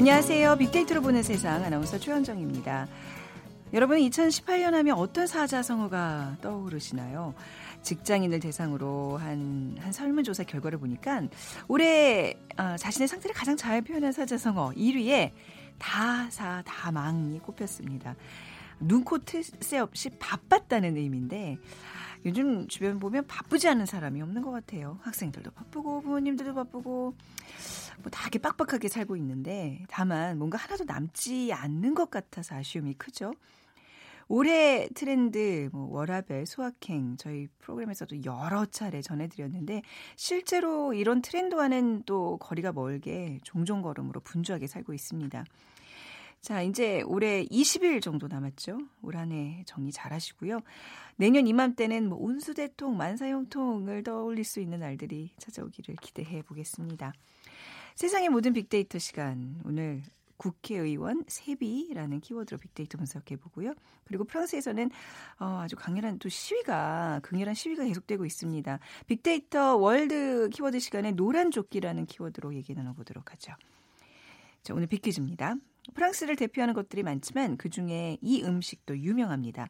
안녕하세요. 빅데이터로 보는 세상 아나운서 최현정입니다. 여러분 2018년 하면 어떤 사자성어가 떠오르시나요? 직장인을 대상으로 한, 한 설문조사 결과를 보니까 올해 어, 자신의 상태를 가장 잘 표현한 사자성어 1위에 다사 다망이 꼽혔습니다. 눈코 트새 없이 바빴다는 의미인데 요즘 주변 보면 바쁘지 않은 사람이 없는 것 같아요. 학생들도 바쁘고 부모님들도 바쁘고 뭐 다 이렇게 빡빡하게 살고 있는데 다만 뭔가 하나도 남지 않는 것 같아서 아쉬움이 크죠. 올해 트렌드 뭐 워라벨 소확행 저희 프로그램에서도 여러 차례 전해드렸는데 실제로 이런 트렌드와는 또 거리가 멀게 종종 걸음으로 분주하게 살고 있습니다. 자, 이제 올해 20일 정도 남았죠. 올 한 해 정리 잘 하시고요. 내년 이맘때는 뭐 온수대통, 만사형통을 떠올릴 수 있는 날들이 찾아오기를 기대해 보겠습니다. 세상의 모든 빅데이터 시간. 오늘 국회의원 세비라는 키워드로 빅데이터 분석해 보고요. 그리고 프랑스에서는 어, 아주 강렬한 또 시위가 강렬한 시위가 계속되고 있습니다. 빅데이터 월드 키워드 시간에 노란 조끼라는 키워드로 얘기 나눠보도록 하죠. 자, 오늘 빅퀴즈입니다. 프랑스를 대표하는 것들이 많지만 그 중에 이 음식도 유명합니다.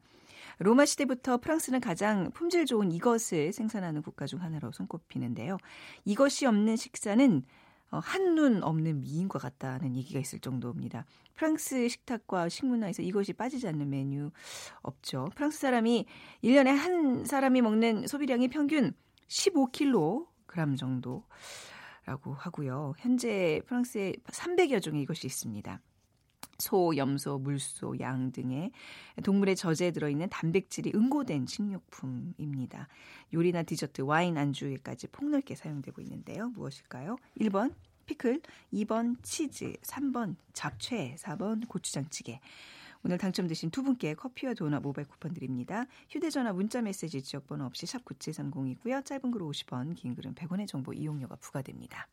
로마 시대부터 프랑스는 가장 품질 좋은 이것을 생산하는 국가 중 하나로 손꼽히는데요. 이것이 없는 식사는 어, 한눈 없는 미인과 같다는 얘기가 있을 정도입니다. 프랑스 식탁과 식문화에서 이것이 빠지지 않는 메뉴 없죠. 프랑스 사람이 1년에 한 사람이 먹는 소비량이 평균 15kg 정도라고 하고요. 현재 프랑스에 300여 종의 이것이 있습니다. 소, 염소, 물소, 양 등의 동물의 저제에 들어있는 단백질이 응고된 식료품입니다. 요리나 디저트, 와인, 안주에까지 폭넓게 사용되고 있는데요. 무엇일까요? 1번 피클, 2번 치즈, 3번 잡채, 4번 고추장찌개. 오늘 당첨되신 두 분께 커피와 도넛 모바일 쿠폰 드립니다. 휴대전화 문자메시지 지역번호 없이 샵 9730이고요. 짧은 글 50원, 긴 글은 100원의 정보 이용료가 부과됩니다.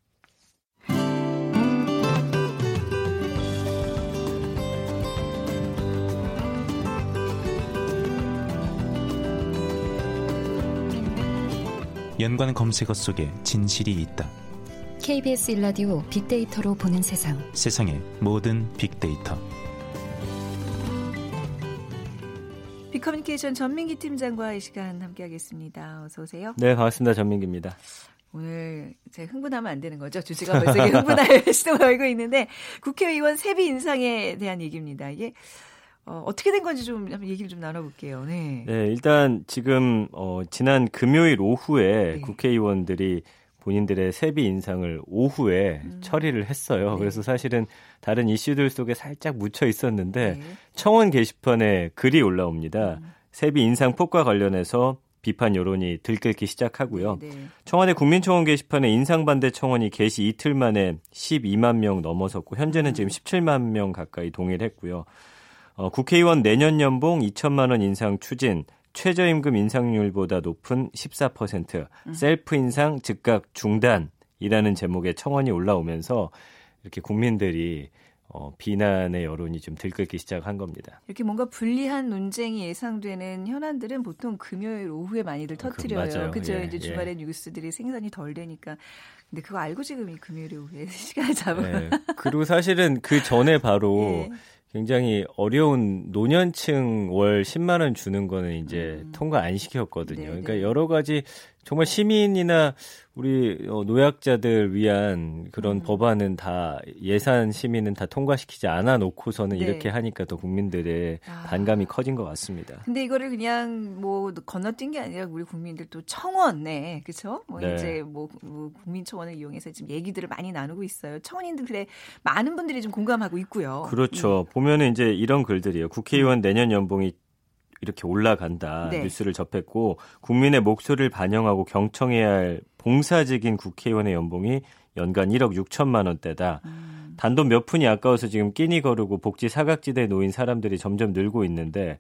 연관 검색어 속에 진실이 있다. KBS 일라디오 빅데이터로 보는 세상. 세상의 모든 빅데이터. 빅커뮤니케이션 전민기 팀장과 이 시간 함께하겠습니다. 어서 오세요. 네, 반갑습니다. 전민기입니다. 오늘 제가 흥분하면 안 되는 거죠. 주제가 벌써 흥분할 시도 보이고 있는데 국회의원 세비 인상에 대한 얘기입니다. 이게 어, 어떻게 된 건지 좀 한번 얘기를 좀 나눠볼게요. 네. 네, 일단 지금 어, 지난 금요일 오후에 네. 국회의원들이 본인들의 세비 인상을 오후에 음. 처리를 했어요. 네. 그래서 사실은 다른 이슈들 속에 살짝 묻혀 있었는데 네. 청원 게시판에 글이 올라옵니다. 음. 세비 인상 폭과 관련해서 비판 여론이 들끓기 시작하고요. 네. 청와대 국민청원 게시판에 인상 반대 청원이 게시 이틀 만에 12만 명 넘어섰고 현재는 음. 지금 17만 명 가까이 동일했고요. 어, 국회의원 내년 연봉 2천만 원 인상 추진, 최저임금 인상률보다 높은 14%, 음. 셀프 인상 즉각 중단이라는 제목의 청원이 올라오면서 이렇게 국민들이 어, 비난의 여론이 좀 들끓기 시작한 겁니다. 이렇게 뭔가 불리한 논쟁이 예상되는 현안들은 보통 금요일 오후에 많이들 그, 터트려요. 그, 그죠? 예, 이제 예. 주말에 예. 뉴스들이 생산이 덜 되니까. 근데 그거 알고 지금 이 금요일 오후에 시간을 잡은. 예. 그리고 사실은 그 전에 바로 예. 굉장히 어려운 노년층 월 10만 원 주는 거는 이제 음. 통과 안 시켰거든요. 네네. 그러니까 네. 여러 가지 정말 시민이나 우리 어, 노약자들 위한 그런 음. 법안은 다 예산 시민은 다 통과시키지 않아 놓고서는 네. 이렇게 하니까 더 국민들의 아. 반감이 커진 것 같습니다. 근데 이거를 그냥 뭐 건너뛴 게 아니라 우리 국민들 또 청원에 그렇죠? 뭐 네. 이제 뭐, 뭐 국민청원을 이용해서 지금 얘기들을 많이 나누고 있어요. 청원인들의 많은 분들이 좀 공감하고 있고요. 그렇죠. 네. 보면은 이제 이런 글들이에요. 국회의원 내년 연봉이 이렇게 올라간다 네. 뉴스를 접했고 국민의 목소리를 반영하고 경청해야 할 봉사직인 국회의원의 연봉이 연간 1억 6천만 원대다. 음. 단돈 몇 푼이 아까워서 지금 끼니 거르고 복지 사각지대에 놓인 사람들이 점점 늘고 있는데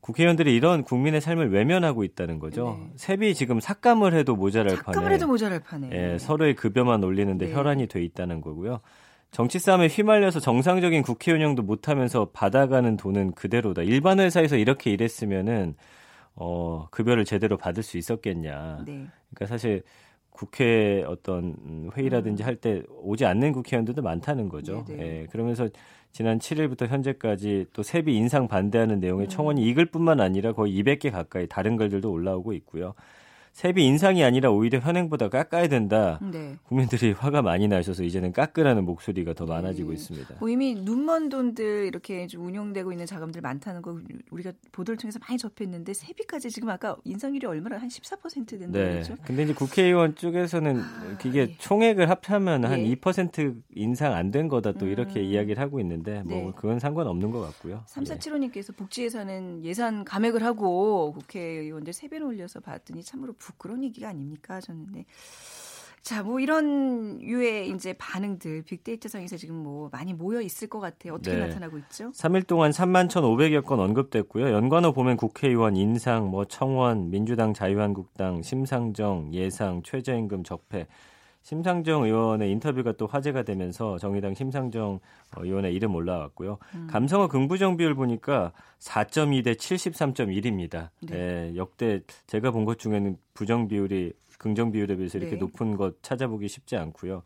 국회의원들이 이런 국민의 삶을 외면하고 있다는 거죠. 네. 세비 지금 삭감을 해도 모자랄 삭감을 판에. 삭감을 해도 모자랄 판에. 예, 서로의 급여만 올리는데 네. 혈안이 돼 있다는 거고요. 정치 싸움에 휘말려서 정상적인 국회 운영도 못하면서 받아가는 돈은 그대로다. 일반 회사에서 이렇게 일했으면은 어 급여를 제대로 받을 수 있었겠냐. 네. 그러니까 사실 국회 어떤 회의라든지 음. 할때 오지 않는 국회의원들도 많다는 거죠. 네네. 예, 그러면서 지난 7일부터 현재까지 또 세비 인상 반대하는 내용의 음. 청원이 이글 뿐만 아니라 거의 200개 가까이 다른 글들도 올라오고 있고요. 세비 인상이 아니라 오히려 현행보다 깎아야 된다. 네. 국민들이 화가 많이 나셔서 이제는 깎으라는 목소리가 더 많아지고 네. 있습니다. 뭐 이미 눈먼 돈들 이렇게 좀 운용되고 있는 자금들 많다는 거 우리가 보도를 통해서 많이 접했는데 세비까지 지금 아까 인상률이 얼마나 한 14% 된다고 네. 근데 이제 국회의원 쪽에서는 아, 이게 네. 총액을 합하면 한2% 인상 안 된 거다 또 이렇게 음. 이야기를 하고 있는데 뭐 네. 그건 상관없는 것 같고요. 3475님께서 복지예산은 예산 감액을 하고 국회의원들 세배를 올려서 봤더니 참으로 부끄러운 얘기가 아닙니까? 저는 네. 자, 뭐 이런 유의 이제 반응들 빅데이터상에서 지금 뭐 많이 모여 있을 것 같아요. 어떻게 네. 나타나고 있죠? 3일 동안 3만 1,500여 건 언급됐고요. 연관어 보면 국회의원 인상, 뭐 청원, 민주당, 자유한국당, 심상정, 예상, 최저임금 적폐 심상정 의원의 인터뷰가 또 화제가 되면서 정의당 심상정 어, 의원의 이름 올라왔고요. 음. 감성어 긍부정 비율 보니까 4.2 대 73.1입니다. 네. 네, 역대 제가 본 것 중에는 부정 비율이 긍정 비율에 비해서 이렇게 네. 높은 것 찾아보기 쉽지 않고요.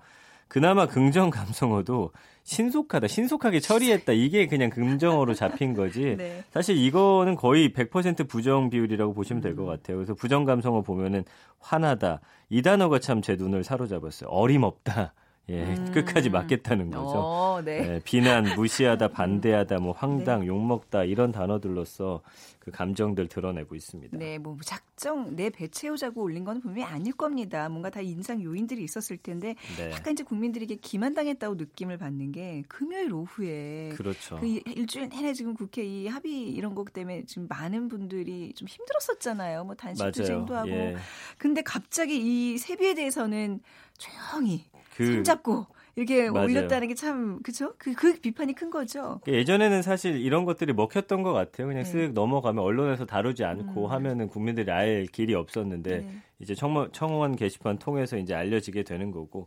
그나마 긍정 감성어도 신속하다, 신속하게 처리했다. 이게 그냥 긍정어로 잡힌 거지. 네. 사실 이거는 거의 100% 부정 비율이라고 보시면 될것 음. 같아요. 그래서 부정 감성어 보면은 화나다. 이 단어가 참 제 눈을 사로잡았어요. 어림없다. 예, 음. 끝까지 맞겠다는 거죠. 어, 네. 예, 비난, 무시하다, 반대하다, 뭐 황당, 네. 욕먹다 이런 단어들로서 그 감정들 드러내고 있습니다. 네, 뭐 작정 내 배 채우자고 올린 건 분명히 아닐 겁니다. 뭔가 다 인상 요인들이 있었을 텐데 네. 약간 이제 국민들에게 기만당했다고 느낌을 받는 게 금요일 오후에 그렇죠. 그 일주일 내내 지금 국회 이 합의 이런 것 때문에 지금 많은 분들이 좀 힘들었었잖아요. 뭐 단식 투쟁도 하고. 예. 근데 갑자기 이 세비에 대해서는 조용히 그 손잡고 이렇게 맞아요. 올렸다는 게 참 그죠? 그, 그 비판이 큰 거죠. 예전에는 사실 이런 것들이 먹혔던 것 같아요. 그냥 네. 쓱 넘어가면 언론에서 다루지 않고 음. 하면은 국민들이 알 길이 없었는데 네. 이제 청원, 청원 게시판 통해서 이제 알려지게 되는 거고.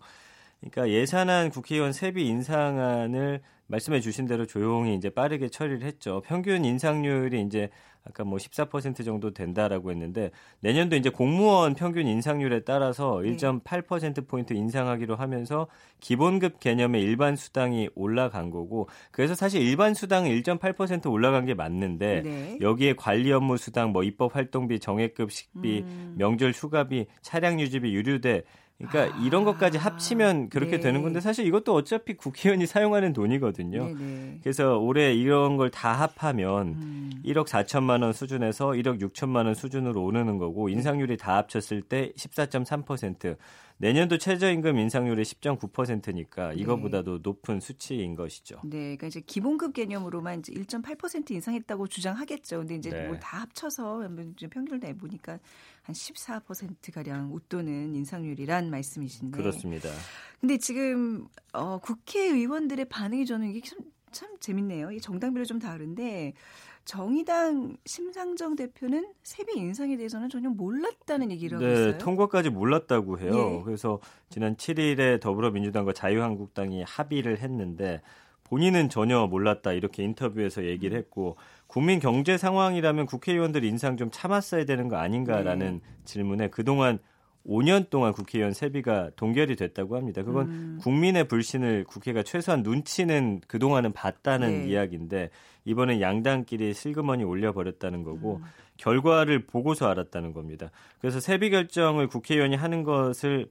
그러니까 예산안 국회의원 세비 인상안을 말씀해 주신 대로 조용히 이제 빠르게 처리를 했죠. 평균 인상률이 이제 아까 뭐 14% 정도 된다라고 했는데 내년도 이제 공무원 평균 인상률에 따라서 1.8% 포인트 인상하기로 하면서 기본급 개념의 일반 수당이 올라간 거고 그래서 사실 일반 수당은 1.8% 올라간 게 맞는데 네. 여기에 관리 업무 수당 뭐 입법 활동비 정액급 식비 음. 명절 휴가비 차량 유지비 유류대 그러니까 아, 이런 것까지 합치면 그렇게 네. 되는 건데 사실 이것도 어차피 국회의원이 사용하는 돈이거든요. 네네. 네. 그래서 올해 이런 걸 다 합하면 음. 1억 4천만 원 수준에서 1억 6천만 원 수준으로 오르는 거고 네. 인상률이 다 합쳤을 때 14.3%. 내년도 최저임금 인상률이 10.9%니까 이거보다도 네. 높은 수치인 것이죠. 네, 그러니까 이제 기본급 개념으로만 이제 1.8% 인상했다고 주장하겠죠. 근데 이제 네. 뭘다 합쳐서 평균을 내 보니까 한 14% 가량 웃도는 인상률이란 말씀이신데. 그렇습니다. 근데 지금 어, 국회의원들의 반응이 저는 이게 참, 참 재밌네요. 이 정당별로 좀 다른데 정의당 심상정 대표는 세비 인상에 대해서는 전혀 몰랐다는 얘기를 네, 하고 있어요. 통과까지 몰랐다고 해요. 예. 그래서 지난 7일에 더불어민주당과 자유한국당이 합의를 했는데 본인은 전혀 몰랐다 이렇게 인터뷰에서 얘기를 했고 국민 경제 상황이라면 국회의원들 인상 좀 참았어야 되는 거 아닌가라는 네. 질문에 그동안 5년 동안 국회의원 세비가 동결이 됐다고 합니다. 그건 음. 국민의 불신을 국회가 최소한 눈치는 그동안은 봤다는 네. 이야기인데 이번엔 양당끼리 실그머니 올려버렸다는 거고 음. 결과를 보고서 알았다는 겁니다. 그래서 세비 결정을 국회의원이 하는 것을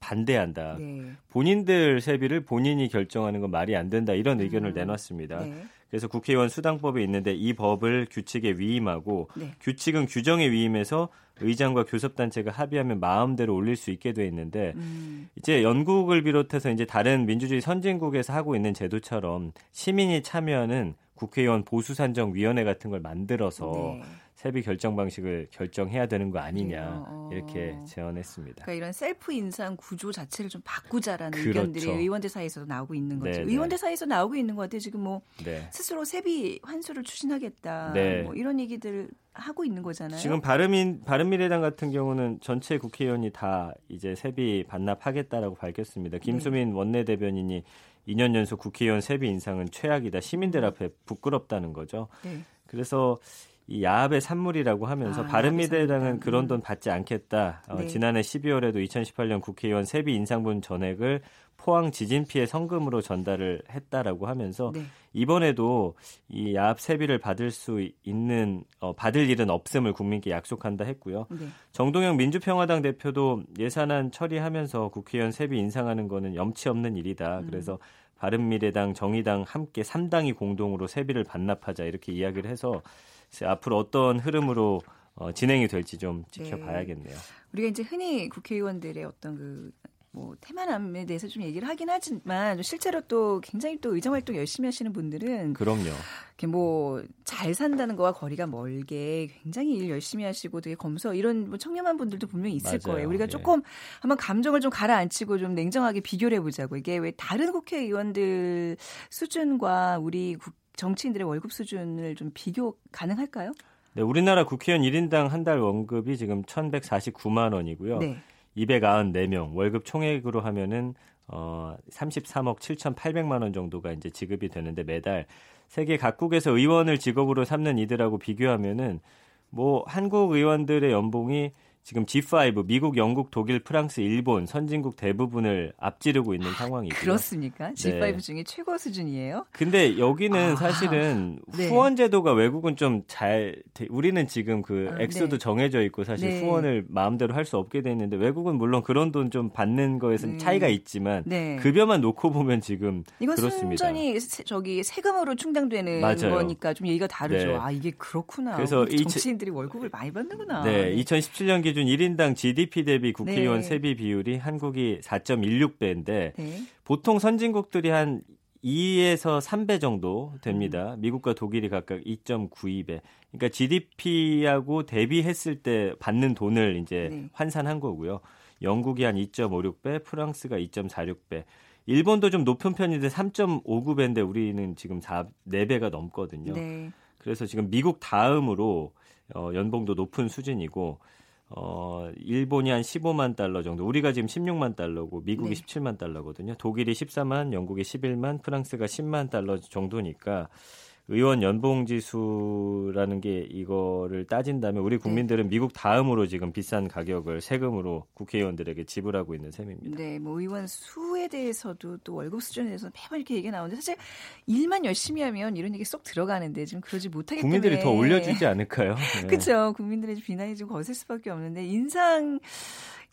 반대한다. 네. 본인들 세비를 본인이 결정하는 건 말이 안 된다. 이런 의견을 음. 내놨습니다. 네. 그래서 국회의원 수당법에 있는데 이 법을 규칙에 위임하고 네. 규칙은 규정에 위임해서 의장과 교섭단체가 합의하면 마음대로 올릴 수 있게 돼 있는데 음. 이제 영국을 비롯해서 이제 다른 민주주의 선진국에서 하고 있는 제도처럼 시민이 참여하는 국회의원 보수산정위원회 같은 걸 만들어서 네. 세비 결정 방식을 결정해야 되는 거 아니냐 어. 이렇게 제언했습니다. 그러니까 이런 셀프 인상 구조 자체를 좀 바꾸자라는 그렇죠. 의견들이 의원들 사이에서 나오고 있는 거죠. 네, 네. 의원들 사이에서 나오고 있는 것 같아요. 지금 뭐 네. 스스로 세비 환수를 추진하겠다. 네. 뭐 이런 얘기들 하고 있는 거잖아요. 지금 바른민 바른미래당 같은 경우는 전체 국회의원이 다 이제 세비 반납하겠다라고 밝혔습니다. 김수민 네. 원내대변인이 2년 연속 국회의원 세비 인상은 최악이다. 시민들 앞에 부끄럽다는 거죠. 네. 그래서 이 야합의 산물이라고 하면서 아, 바른미래당은 야합의 그런. 돈 받지 않겠다. 어, 네. 지난해 12월에도 2018년 국회의원 세비 인상분 전액을 포항 지진 피해 성금으로 전달을 했다라고 하면서 네. 이번에도 이 야합 세비를 받을 수 있는 어, 받을 일은 없음을 국민께 약속한다 했고요. 네. 정동영 민주평화당 대표도 예산안 처리하면서 국회의원 세비 인상하는 거는 염치 없는 일이다. 음. 그래서 바른미래당, 정의당 함께 3당이 공동으로 세비를 반납하자 이렇게 이야기를 해서 앞으로 어떤 흐름으로 어, 진행이 될지 좀 지켜봐야겠네요. 우리가 이제 흔히 국회의원들의 어떤 그뭐 태만함에 대해서 좀 얘기를 하긴 하지만 실제로 또 굉장히 또 의정 활동 열심히 하시는 분들은 그럼요. 이렇게 뭐 잘 산다는 거와 거리가 멀게 굉장히 일 열심히 하시고 되게 검소 이런 뭐 청렴한 분들도 분명히 있을 맞아요. 거예요. 우리가 예. 조금 한번 감정을 좀 가라앉히고 좀 냉정하게 비교를 해보자고 이게 왜 다른 국회의원들 수준과 우리 국- 정치인들의 월급 수준을 좀 비교 가능할까요? 네, 우리나라 국회의원 1인당 한달 월급이 지금 1,149만 원이고요. 네. 294명 월급 총액으로 하면은 어 33억 7,800만 원 정도가 이제 지급이 되는데 매달 세계 각국에서 의원을 직업으로 삼는 이들하고 비교하면은 뭐 한국 의원들의 연봉이 지금 G5 미국, 영국, 독일, 프랑스, 일본 선진국 대부분을 앞지르고 있는 상황이고요. 그렇습니까? G5 네. 중에 최고 수준이에요? 근데 여기는 아, 사실은 네. 후원 제도가 외국은 좀 잘 우리는 지금 그 아, 액수도 네. 정해져 있고 사실 네. 후원을 마음대로 할 수 없게 돼 있는데 외국은 물론 그런 돈 좀 받는 거에서는 네. 차이가 있지만 네. 급여만 놓고 보면 지금 이건 그렇습니다. 순전히 세- 저기 세금으로 충당되는 맞아요. 거니까 좀 얘기가 다르죠. 네. 아 이게 그렇구나. 그래서 우리 이 정치인들이 월급을 많이 받는구나. 네, 2017년 기준 1인당 GDP 대비 국회의원 네. 세비 비율이 한국이 4.16배인데 네. 보통 선진국들이 한 2에서 3배 정도 됩니다. 미국과 독일이 각각 2.92배. 그러니까 GDP하고 대비했을 때 받는 돈을 이제 네. 환산한 거고요. 영국이 한 2.56배, 프랑스가 2.46배. 일본도 좀 높은 편인데 3.59배인데 우리는 지금 4, 4배가 넘거든요. 네. 그래서 지금 미국 다음으로 어, 연봉도 높은 수준이고 어, 일본이 한 15만 달러 정도, 우리가 지금 16만 달러고 미국이 네. 17만 달러거든요. 독일이 14만, 영국이 11만, 프랑스가 10만 달러 정도니까 의원 연봉 지수라는 게 이거를 따진다면 우리 국민들은 미국 다음으로 지금 비싼 가격을 세금으로 국회의원들에게 지불하고 있는 셈입니다. 네, 뭐 의원 수에 대해서도 또 월급 수준에 대해서 매번 이렇게 얘기 나오는데 사실 일만 열심히 하면 이런 얘기 쏙 들어가는데 지금 그러지 못하기 국민들이 때문에 더 올려주지 않을까요? 네. 그렇죠. 국민들의 비난이 좀 거셀 수밖에 없는데 인상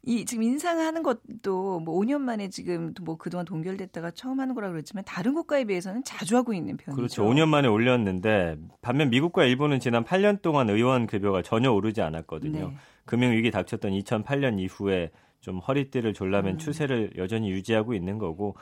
이 지금 인상하는 것도 뭐 5년 만에 지금 뭐 그동안 동결됐다가 처음 하는 거라 그랬지만 다른 국가에 비해서는 자주 하고 있는 편이죠. 그렇죠. 5년 만에 올렸는데 반면 미국과 일본은 지난 8년 동안 의원 급여가 전혀 오르지 않았거든요. 네. 금융 위기 닥쳤던 2008년 이후에 좀 허리띠를 졸라맨 음. 추세를 여전히 유지하고 있는 거고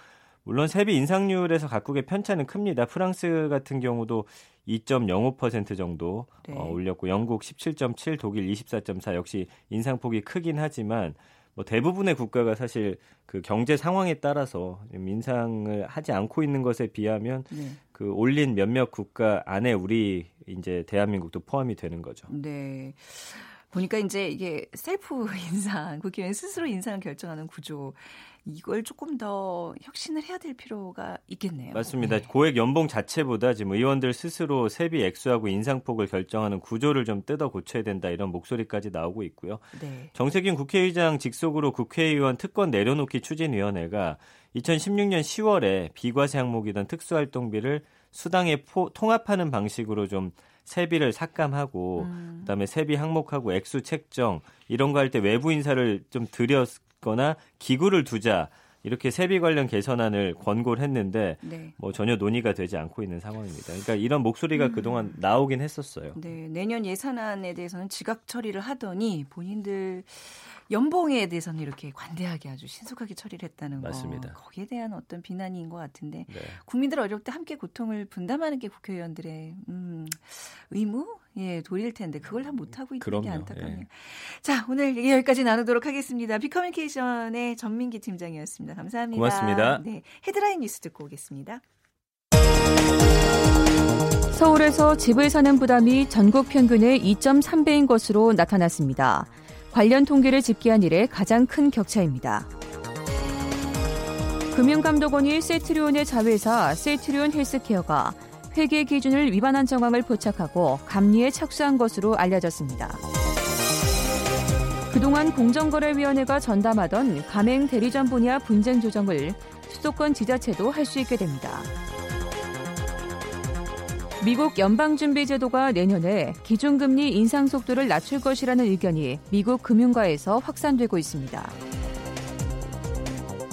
물론 세비 인상률에서 각국의 편차는 큽니다. 프랑스 같은 경우도 2.05% 정도 네. 어, 올렸고 영국 17.7, 독일 24.4 역시 인상폭이 크긴 하지만 뭐 대부분의 국가가 사실 그 경제 상황에 따라서 인상을 하지 않고 있는 것에 비하면 네. 그 올린 몇몇 국가 안에 우리 이제 대한민국도 포함이 되는 거죠. 네. 보니까 이제 이게 셀프 인상, 국회의원 스스로 인상을 결정하는 구조, 이걸 조금 더 혁신을 해야 될 필요가 있겠네요. 맞습니다. 네. 고액 연봉 자체보다 지금 의원들 스스로 세비 액수하고 인상폭을 결정하는 구조를 좀 뜯어 고쳐야 된다 이런 목소리까지 나오고 있고요. 네. 정세균 국회의장 직속으로 국회의원 특권 내려놓기 추진위원회가 2016년 10월에 비과세 항목이던 특수활동비를 수당에 포, 통합하는 방식으로 좀 세비를 삭감하고 음. 그다음에 세비 항목하고 액수 책정 이런 거 할 때 외부 인사를 좀 들였거나 기구를 두자 이렇게 세비 관련 개선안을 권고를 했는데 네. 뭐 전혀 논의가 되지 않고 있는 상황입니다. 그러니까 이런 목소리가 그동안 나오긴 했었어요. 네, 내년 예산안에 대해서는 지각 처리를 하더니 본인들 연봉에 대해서는 이렇게 관대하게 아주 신속하게 처리를 했다는 거. 맞습니다. 거기에 대한 어떤 비난인 것 같은데 네. 국민들 어려울 때 함께 고통을 분담하는 게 국회의원들의 음, 의무, 예, 도리일 텐데 그걸 다 못 하고 있는 게 그럼요. 안타깝네요. 예. 자, 오늘 얘기 여기까지 나누도록 하겠습니다. 비커뮤니케이션의 전민기 팀장이었습니다. 감사합니다. 고맙습니다. 네, 헤드라인 뉴스 듣고 오겠습니다. 서울에서 집을 사는 부담이 전국 평균의 2.3배인 것으로 나타났습니다. 관련 통계를 집계한 이래 가장 큰 격차입니다. 금융감독원이 셀트리온의 자회사 셀트리온 헬스케어가 회계 기준을 위반한 정황을 포착하고 감리에 착수한 것으로 알려졌습니다. 그동안 공정거래위원회가 전담하던 가맹 대리점 분야 분쟁 조정을 수도권 지자체도 할 수 있게 됩니다. 미국 연방준비제도가 내년에 기준금리 인상 속도를 낮출 것이라는 의견이 미국 금융가에서 확산되고 있습니다.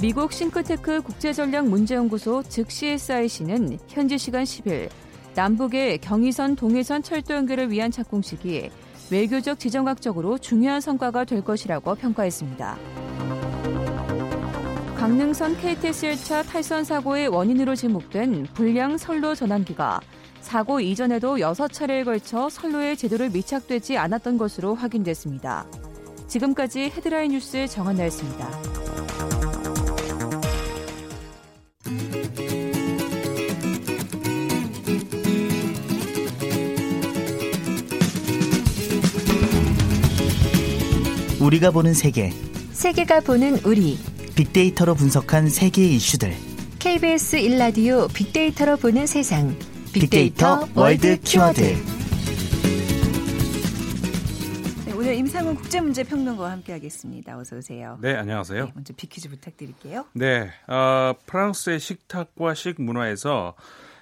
미국 싱크테크 국제전략문제연구소 즉 CSIC는 현지 시간 10일 남북의 경의선 동해선 철도 연결을 위한 착공식이 외교적 지정학적으로 중요한 성과가 될 것이라고 평가했습니다. 강릉선 KTX 열차 탈선 사고의 원인으로 지목된 불량 선로 전환기가 사고 이전에도 6차례에 걸쳐 선로에 제대로 밀착되지 않았던 것으로 확인됐습니다. 지금까지 헤드라인 뉴스 정한나였습니다. 우리가 보는 세계 세계가 보는 우리 빅데이터로 분석한 세계의 이슈들 KBS 1라디오 빅데이터로 보는 세상 빅데이터 월드 키워드 네, 오늘 임상훈 국제문제평론가와 함께하겠습니다. 어서 오세요. 네, 안녕하세요. 네, 먼저 비퀴즈 부탁드릴게요. 네, 어, 프랑스의 식탁과 식문화에서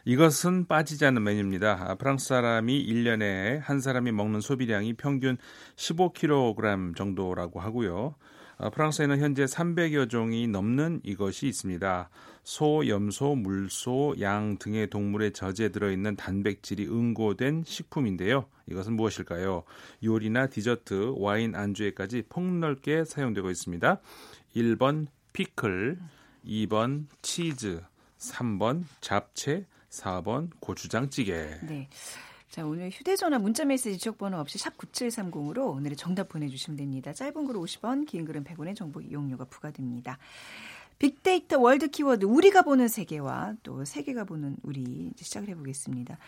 이것은 빠지지 않는 메뉴입니다. 아, 프랑스 사람이 1년에 한 사람이 먹는 소비량이 평균 15kg 정도라고 하고요. 아, 프랑스에는 현재 300여 종이 넘는 이것이 있습니다. 소, 염소, 물소, 양 등의 동물의 젖에 들어있는 단백질이 응고된 식품인데요. 이것은 무엇일까요? 요리나 디저트, 와인 안주에까지 폭넓게 사용되고 있습니다. 1번 피클, 2번 치즈, 3번 잡채, 4번 고추장찌개. 네. 자, 오늘 휴대전화 문자메시지 지역번호 없이 샵 9730으로 오늘의 정답 보내주시면 됩니다. 짧은 글은 50원, 긴 글은 100원의 정보 이용료가 부과됩니다. 빅데이터 월드 키워드 우리가 보는 세계와 또 세계가 보는 우리 시작을 해보겠습니다.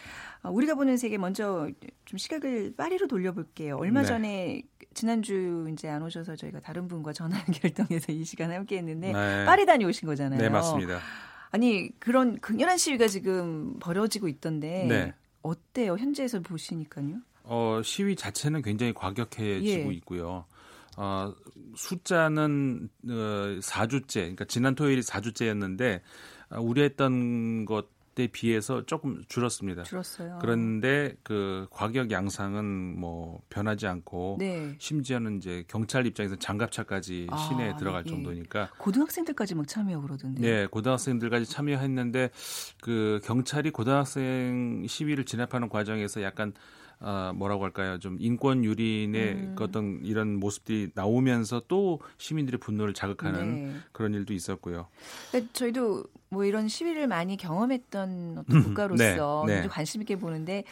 어, 우리가 보는 세계 먼저 좀 시각을 파리로 돌려볼게요. 얼마 네. 전에 지난주 이제 안 오셔서 저희가 다른 분과 전화 연결통해서 이 시간 함께했는데 네. 파리 다녀오신 거잖아요. 네, 맞습니다. 아니 그런 극렬한 시위가 지금 벌어지고 있던데 네. 어때요? 현지에서 보시니까요. 어, 시위 자체는 굉장히 과격해지고 예. 있고요. 어, 숫자는 어, 4주째, 그러니까 지난 토요일이 4주째였는데 어, 우려했던 것 에 비해서 조금 줄었습니다. 줄었어요. 그런데 그 과격 양상은 뭐 변하지 않고 네. 심지어는 이제 경찰 입장에서 장갑차까지 아, 시내에 들어갈 네. 정도니까 고등학생들까지 막 참여 그러던데. 네, 고등학생들까지 참여했는데 그 경찰이 고등학생 시위를 진압하는 과정에서 약간 아 뭐라고 할까요? 좀 인권 유린의 음. 그 어떤 이런 모습들이 나오면서 또 시민들의 분노를 자극하는 네. 그런 일도 있었고요. 그러니까 저희도 뭐 이런 시위를 많이 경험했던 어떤 국가로서 네, 네. 관심 있게 보는데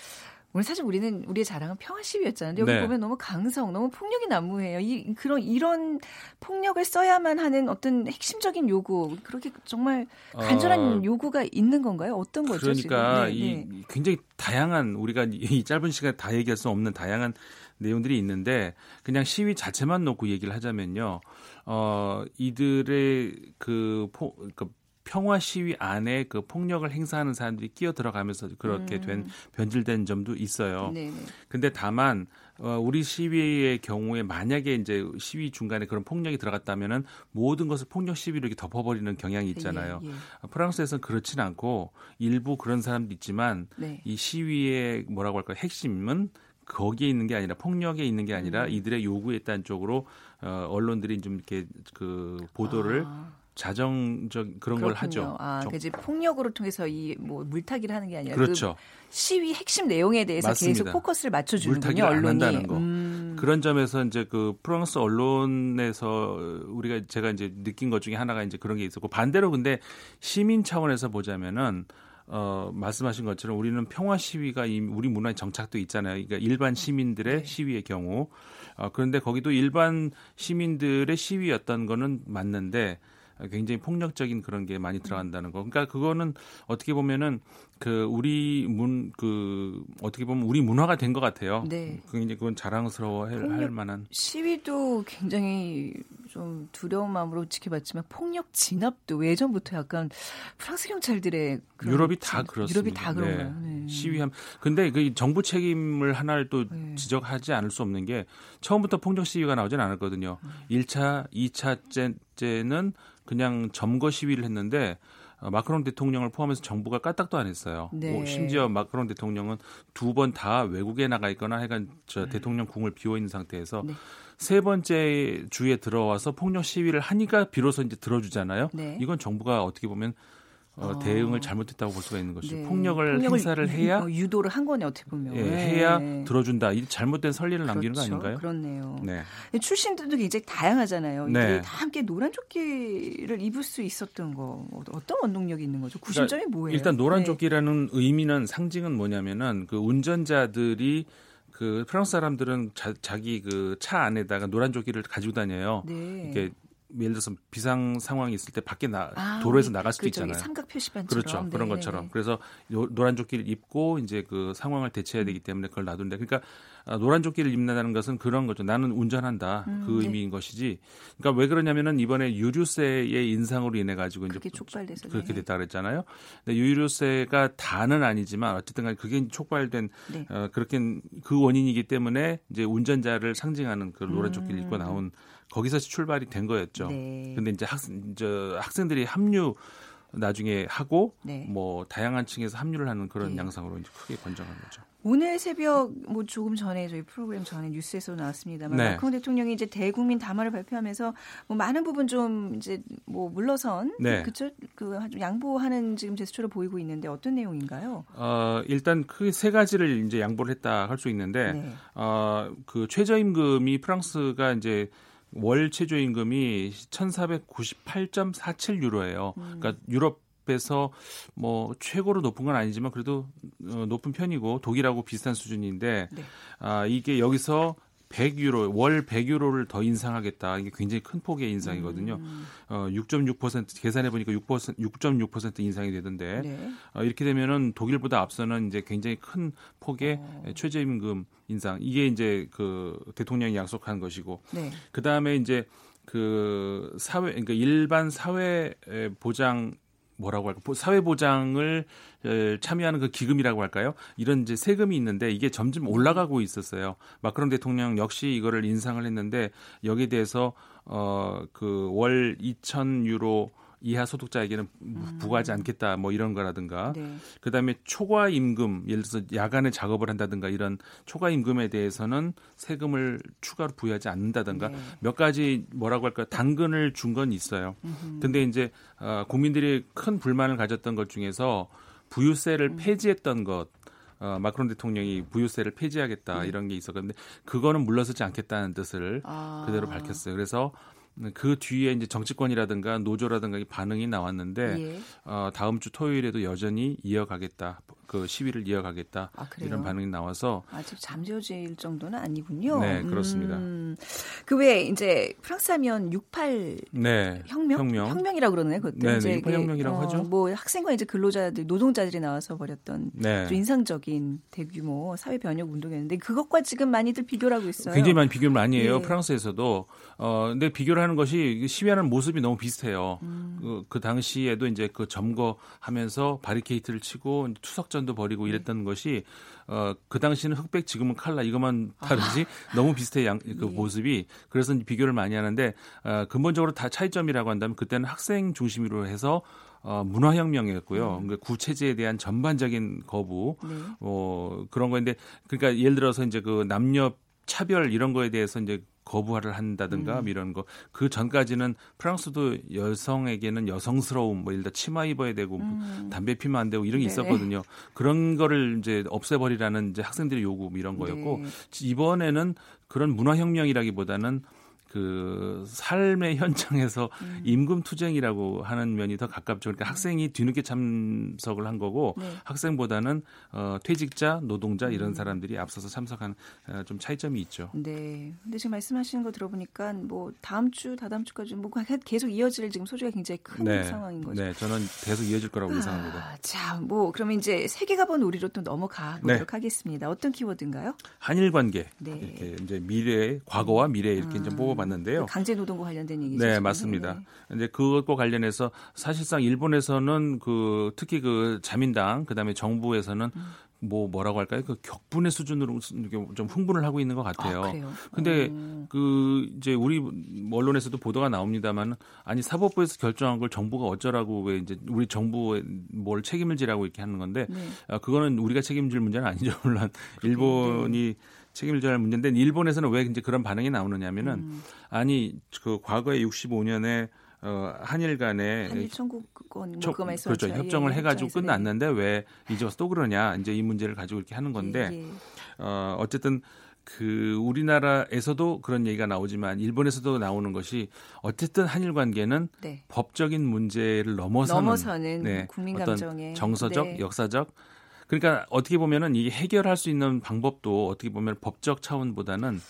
오늘 사실 우리는 우리의 자랑은 평화 시위였잖아요. 여기 네. 보면 너무 강성, 너무 폭력이 난무해요. 이 그런 이런 폭력을 써야만 하는 어떤 핵심적인 요구, 그렇게 정말 간절한 어, 요구가 있는 건가요? 어떤 거죠? 그러니까 지금? 이 네, 네. 굉장히 다양한 우리가 이 짧은 시간에 다 얘기할 수 없는 다양한 내용들이 있는데 그냥 시위 자체만 놓고 얘기를 하자면요. 어 이들의 그, 포, 그 평화 시위 안에 그 폭력을 행사하는 사람들이 끼어 들어가면서 그렇게 된 변질된 점도 있어요. 음. 네, 네. 근데 다만 어, 우리 시위의 경우에 만약에 이제 시위 중간에 그런 폭력이 들어갔다면은 모든 것을 폭력 시위로 이렇게 덮어버리는 경향이 있잖아요. 예, 예. 프랑스에서는 그렇진 않고 일부 그런 사람도 있지만 네. 이 시위의 뭐라고 할까 핵심은 거기에 있는 게 아니라 폭력에 있는 게 아니라 음. 이들의 요구에 있다는 쪽으로 어, 언론들이 좀 이렇게 그 보도를 아. 자정적 그런 걸 그렇군요. 하죠. 아, 좀- 그 이제 폭력으로 통해서 이 뭐 물타기를 하는 게 아니라 그렇죠. 그 시위 핵심 내용에 대해서 맞습니다. 계속 포커스를 맞춰 주는군요. 안 언론이. 한다는 거. 음. 그런 점에서 이제 그 프랑스 언론에서 우리가 제가 이제 느낀 것 중에 하나가 이제 그런 게 있었고 반대로 근데 시민 차원에서 보자면은 어 말씀하신 것처럼 우리는 평화 시위가 이 우리 문화에 정착돼 있잖아요. 그러니까 일반 시민들의 네. 시위의 경우 어 그런데 거기도 일반 시민들의 시위였던 거는 맞는데 굉장히 폭력적인 그런 게 많이 들어간다는 거. 그러니까 그거는 어떻게 보면은 그 우리 문 그 어떻게 보면 우리 문화가 된 것 같아요. 네. 그 이제 그건 자랑스러워 할, 폭력- 할 만한. 시위도 굉장히 좀 두려운 마음으로 지켜봤지만 폭력 진압도 예전부터 약간 프랑스 경찰들의 유럽이 다 그렇습니다. 유럽이 다 그런가요? 네. 네. 시위함. 근데 그 정부 책임을 하나를 또 네. 지적하지 않을 수 없는 게 처음부터 폭력 시위가 나오진 않았거든요. 음. 1차, 2차째는 그냥 점거 시위를 했는데 어, 마크롱 대통령을 포함해서 정부가 까딱도 안 했어요. 네. 뭐 심지어 마크롱 대통령은 두 번 다 외국에 나가 있거나 해간 저 네. 대통령 궁을 비워 있는 상태에서 네. 세 번째 주에 들어와서 폭력 시위를 하니까 비로소 이제 들어주잖아요. 네. 이건 정부가 어떻게 보면 어, 어. 대응을 잘못했다고 볼 수가 있는 것이죠. 네. 폭력을, 폭력을, 행사를 해야 유, 유도를 한 거네 어떻게 보면 예, 해야 네. 들어준다. 이 잘못된 선리를 그렇죠. 남기는 거 그렇죠. 아닌가요? 그렇네요. 네. 출신들도 굉장히 다양하잖아요. 네. 이들이 다 함께 노란 조끼를 입을 수 있었던 거 어떤 원동력이 있는 거죠? 구심점이 그러니까 뭐예요? 일단 노란 네. 조끼라는 의미는 상징은 뭐냐면은 그 운전자들이 그 프랑스 사람들은 자, 기 그 차 안에다가 노란 조끼를 가지고 다녀요. 네. 이렇게 예를 들어서 비상 상황이 있을 때 밖에 나 아, 도로에서 나갈 수도 있잖아요. 삼각 표시판처럼. 그렇죠. 네, 그런 것처럼. 네. 그래서 노란 조끼를 입고 이제 그 상황을 대처해야 되기 때문에 그걸 놔둔다. 그러니까 아, 노란 조끼를 입는다는 것은 그런 거죠. 나는 운전한다. 음, 그 네. 의미인 것이지. 그러니까 왜 그러냐면은 이번에 유류세의 인상으로 인해 가지고 이제 촉발돼서 그렇게 됐다 그랬잖아요. 근데 유류세가 다는 아니지만 어쨌든 간에 그게 촉발된 네. 어, 그렇게 그 원인이기 때문에 이제 운전자를 상징하는 그 노란 조끼를 입고 음. 나온 거기서 출발이 된 거였죠. 네. 근데 이제 학생 저 학생들이 합류 나중에 하고 네. 뭐 다양한 층에서 합류를 하는 그런 네. 양상으로 이제 크게 번져간 거죠. 오늘 새벽 뭐 조금 전에 저희 프로그램 전에 뉴스에서 나왔습니다만 네. 마크롱 대통령이 이제 대국민 담화를 발표하면서 뭐 많은 부분 좀 이제 뭐 물러선 네. 그쵸 그 양보하는 지금 제스처를 보이고 있는데 어떤 내용인가요? 어 일단 크게 세 가지를 이제 양보를 했다 할 수 있는데 네. 어그 최저임금이 프랑스가 이제 월 최저임금이 1,498.47 유로예요. 음. 그러니까 유럽 에서 뭐 최고로 높은 건 아니지만 그래도 어, 높은 편이고 독일하고 비슷한 수준인데 네. 아 이게 여기서 100유로 월 100유로를 더 인상하겠다. 이게 굉장히 큰 폭의 인상이거든요. 음. 어, 6.6% 계산해 보니까 6% 6.6% 인상이 되던데 네. 어, 이렇게 되면은 독일보다 앞서는 이제 굉장히 큰 폭의 어. 최저임금 인상. 이게 이제 그 대통령이 약속한 것이고 네. 그 다음에 이제 그 사회 그러니까 일반 사회 보장 뭐라고 할까 사회 보장을 참여하는 그 기금이라고 할까요? 이런 이제 세금이 있는데 이게 점점 올라가고 있었어요. 마크롱 대통령 역시 이거를 인상을 했는데 여기에 대해서 어그 월 2천 유로 이하 소득자에게는 음. 부과하지 않겠다 뭐 이런 거라든가 네. 그다음에 초과 임금 예를 들어서 야간에 작업을 한다든가 이런 초과 임금에 대해서는 세금을 추가로 부여하지 않는다든가 네. 몇 가지 뭐라고 할까 당근을 준 건 있어요. 음흠. 근데 이제 어, 국민들이 큰 불만을 가졌던 것 중에서 부유세를 음. 폐지했던 것 어, 마크론 대통령이 부유세를 폐지하겠다 네. 이런 게 있었는데 그거는 물러서지 않겠다는 뜻을 아. 그대로 밝혔어요. 그래서 그 뒤에 이제 정치권이라든가 노조라든가 반응이 나왔는데 예. 어, 다음 주 토요일에도 여전히 이어가겠다. 그 시위를 이어가겠다. 아, 이런 반응이 나와서 아직 잠재워질 정도는 아니군요. 네, 그렇습니다. 음, 그외 이제 프랑스 하면 68 네, 혁명? 혁명 혁명이라고 그러네. 그때 네, 이제 네, 혁명이라고 어, 하죠. 뭐 학생과 이제 근로자들 노동자들이 나와서 벌였던 네. 인상적인 대규모 사회 변혁 운동이었는데 그것과 지금 많이들 비교를 하고 있어요. 굉장히 많이 비교를 많이 해요. 네. 프랑스에서도 어 근데 비교를 하는 것이 시위하는 모습이 너무 비슷해요. 음. 그, 그 당시에도 이제 그 점거하면서 바리케이트를 치고 투석 전도 벌이고 네. 이랬던 것이 어, 그 당시는 흑백 지금은 칼라 이것만 다르지 아. 너무 비슷해 양, 그 네. 모습이 그래서 비교를 많이 하는데 어, 근본적으로 다 차이점이라고 한다면 그때는 학생 중심으로 해서 어, 문화혁명이었고요. 음. 그러니까 구체제에 대한 전반적인 거부, 네. 어, 그런 거인데, 그러니까 예를 들어서 이제 그 남녀 차별 이런 거에 대해서 이제 거부를 한다든가 음. 이런 거 그 전까지는 프랑스도 여성에게는 여성스러움 뭐 예를 들어 치마 입어야 되고 음. 담배 피면 안 되고 이런 게 네. 있었거든요. 그런 거를 이제 없애버리라는 이제 학생들의 요구 뭐 이런 거였고 네. 이번에는 그런 문화혁명이라기보다는 그 삶의 현장에서 음. 임금 투쟁이라고 하는 면이 더 가깝죠. 그러니까 네. 학생이 뒤늦게 참석을 한 거고 네. 학생보다는 어, 퇴직자, 노동자 이런 음. 사람들이 앞서서 참석한 어, 좀 차이점이 있죠. 네. 근데 지금 말씀하시는 거 들어보니까 뭐 다음 주, 다다음 주까지 뭐 계속 이어질 지금 소지가 굉장히 큰 네. 상황인 거죠. 네, 저는 계속 이어질 거라고 아, 예상합니다. 자, 뭐 그러면 이제 세계가 본 우리로 또 넘어가 보도록 네. 하겠습니다. 어떤 키워드인가요? 한일 관계. 네. 이렇게 이제 미래, 과거와 미래 이렇게 아. 이제 뽑아 봤는데 요. 강제 노동과 관련된 얘기죠. 네, 맞습니다. 네. 이제 그것과 관련해서 사실상 일본에서는 그 특히 그 자민당 그다음에 정부에서는 음. 뭐 뭐라고 할까요? 그 격분의 수준으로 좀 흥분을 하고 있는 것 같아요. 아, 근데 음. 그 이제 우리 언론에서도 보도가 나옵니다만 아니 사법부에서 결정한 걸 정부가 어쩌라고 왜 이제 우리 정부에 뭘 책임을 지라고 이렇게 하는 건데 네. 아, 그거는 우리가 책임질 문제는 아니죠. 물론 일본이 네. 책임을 져야 할 문제인데 일본에서는 왜 이제 그런 반응이 나오느냐면은 음. 아니 그 과거에 65년에 어, 한일 간에 한일 청구권 목금에서 그렇죠. 협정을 예, 해가지고 끝났는데 왜 이제 와서 또 그러냐 이제 이 문제를 가지고 이렇게 하는 건데 예, 예. 어, 어쨌든 그 우리나라에서도 그런 얘기가 나오지만 일본에서도 나오는 것이 어쨌든 한일 관계는 네. 법적인 문제를 넘어서는, 넘어서는 네, 국민 감정의 정서적, 네. 역사적 그러니까 어떻게 보면은 이게 해결할 수 있는 방법도 어떻게 보면 법적 차원보다는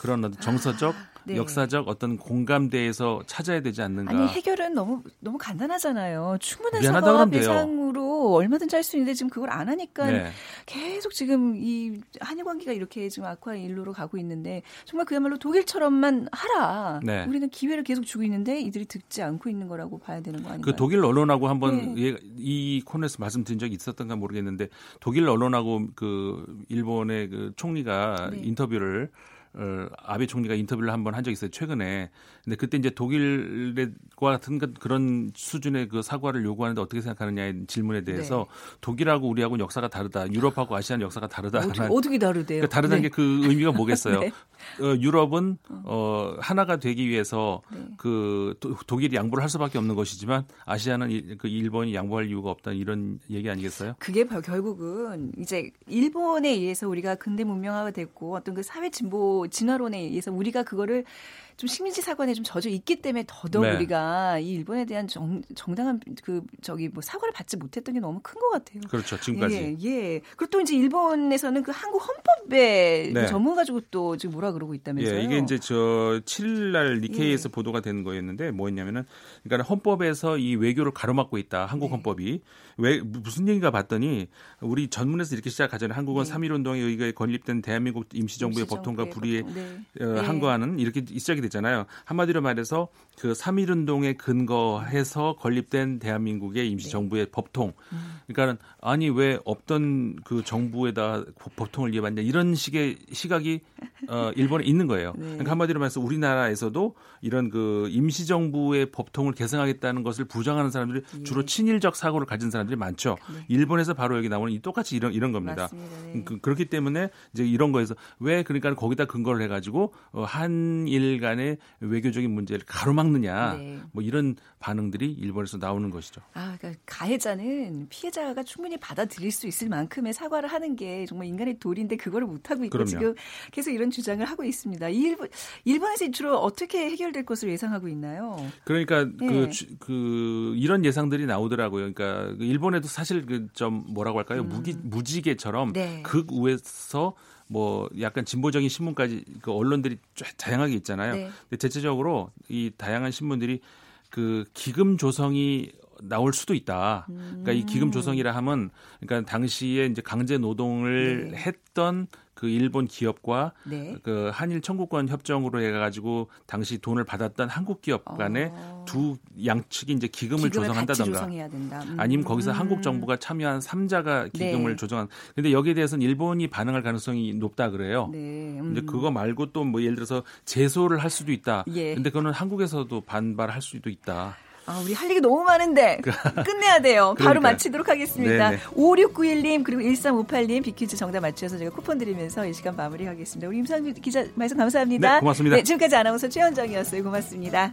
그런 정서적 아. 네. 역사적 어떤 공감대에서 찾아야 되지 않는가. 아니 해결은 너무 너무 간단하잖아요. 충분한 사과 배상으로 얼마든지 할 수 있는데 지금 그걸 안 하니까 네. 계속 지금 이 한일 관계가 이렇게 지금 악화 일로로 가고 있는데 정말 그야말로 독일처럼만 하라. 네. 우리는 기회를 계속 주고 있는데 이들이 듣지 않고 있는 거라고 봐야 되는 거 아닌가요? 그 독일 언론하고 한번 네. 이 코너에서 말씀드린 적이 있었던가 모르겠는데 독일 언론하고 그 일본의 그 총리가 네. 인터뷰를 어, 아베 총리가 인터뷰를 한번 한 적이 있어요 최근에. 근데 그때 이제 독일과 같은 그, 그런 수준의 그 사과를 요구하는데 어떻게 생각하느냐의 질문에 대해서 네. 독일하고 우리하고는 역사가 다르다. 유럽하고 아시아는 역사가 다르다. 어떻게, 어떻게 다르대요? 그러니까 다르다는 네. 게그 의미가 뭐겠어요? 네. 어, 유럽은 어, 하나가 되기 위해서 네. 그 도, 독일이 양보를 할 수밖에 없는 것이지만 아시아는 이, 그 일본이 양보할 이유가 없다는 이런 얘기 아니겠어요? 그게 결국은 이제 일본에 의해서 우리가 근대 문명화가 됐고 어떤 그 사회 진보 진화론에 의해서 우리가 그거를 좀 식민지 사관에 좀 젖어 있기 때문에 더더욱 네. 우리가 이 일본에 대한 정, 정당한 그 저기 뭐 사과를 받지 못했던 게 너무 큰 것 같아요. 그렇죠. 지금까지. 예, 예. 그리고 또 이제 일본에서는 그 한국 헌법에 네. 전문 가지고 또 지금 뭐라 그러고 있다면서요. 예, 이게 이제 저 7일 날 니케이에서 예. 보도가 된 거였는데 뭐였냐면은 그러니까 헌법에서 이 외교를 가로막고 있다. 한국 네. 헌법이. 왜 무슨 얘기가 봤더니 우리 전문에서 이렇게 시작하잖아요. 한국은 네. 3.1 운동에 의해 건립된 대한민국 임시정부의 보통과 불의 에 네. 어, 항거하는 이렇게 시작이 됐잖아요. 한마디로 말해서 그 3.1 운동에 근거해서 건립된 대한민국의 임시정부의 네. 법통. 그러니까 아니 왜 없던 그 정부에다 법통을 이해받냐 이런 식의 시각이 어, 일본에 있는 거예요. 네. 그러니까 한마디로 말해서 우리나라에서도 이런 그 임시정부의 법통을 개성하겠다는 것을 부정하는 사람들이 예. 주로 친일적 사고를 가진 사람들이 많죠. 네. 일본에서 바로 여기 나오는 이 똑같이 이런 이런 겁니다. 네. 그, 그렇기 때문에 이제 이런 거에서 왜 그러니까 거기다 근 거를 해가지고 어, 한일 간의 외교적인 문제를 가로막느냐 네. 뭐 이런 반응들이 일본에서 나오는 것이죠. 아, 그러니까 가해자는 피해자가 충분히 받아들일 수 있을 만큼의 사과를 하는 게 정말 인간의 도리인데 그거를 못 하고 있고 그럼요. 지금 계속 이런 주장을 하고 있습니다. 일본 일본에서 주로 어떻게 해결될 것으로 예상하고 있나요? 그러니까 네. 그, 그 이런 예상들이 나오더라고요. 그러니까 그 일본에도 사실 그 좀 뭐라고 할까요? 음. 무기 무지개처럼 네. 극우에서 뭐 약간 진보적인 신문까지 그 언론들이 다양하게 있잖아요. 네. 근데 대체적으로 이 다양한 신문들이 그 기금 조성이 나올 수도 있다. 그러니까 이 기금 음. 조성이라 하면 그러니까 당시에 이제 강제 노동을 네. 했던 그 일본 기업과 네. 그 한일 청구권 협정으로 해가지고 당시 돈을 받았던 한국 기업 간에 어. 두 양측이 이제 기금을 조성한다던가 음. 아니면 거기서 음. 한국 정부가 참여한 삼자가 기금을 네. 조정한 근데 여기에 대해서는 일본이 반응할 가능성이 높다 그래요. 네. 음. 근데 그거 말고 또 뭐 예를 들어서 제소를 할 수도 있다. 예. 근데 그거는 한국에서도 반발할 수도 있다. 아, 우리 할 얘기 너무 많은데 끝내야 돼요. 바로 마치도록 하겠습니다. 네네. 5691님 그리고 1358님 비퀴즈 정답 맞추셔서 제가 쿠폰 드리면서 이 시간 마무리하겠습니다. 우리 임상 기자 말씀 감사합니다. 네, 고맙습니다. 네, 지금까지 아나운서 최현정이었어요. 고맙습니다.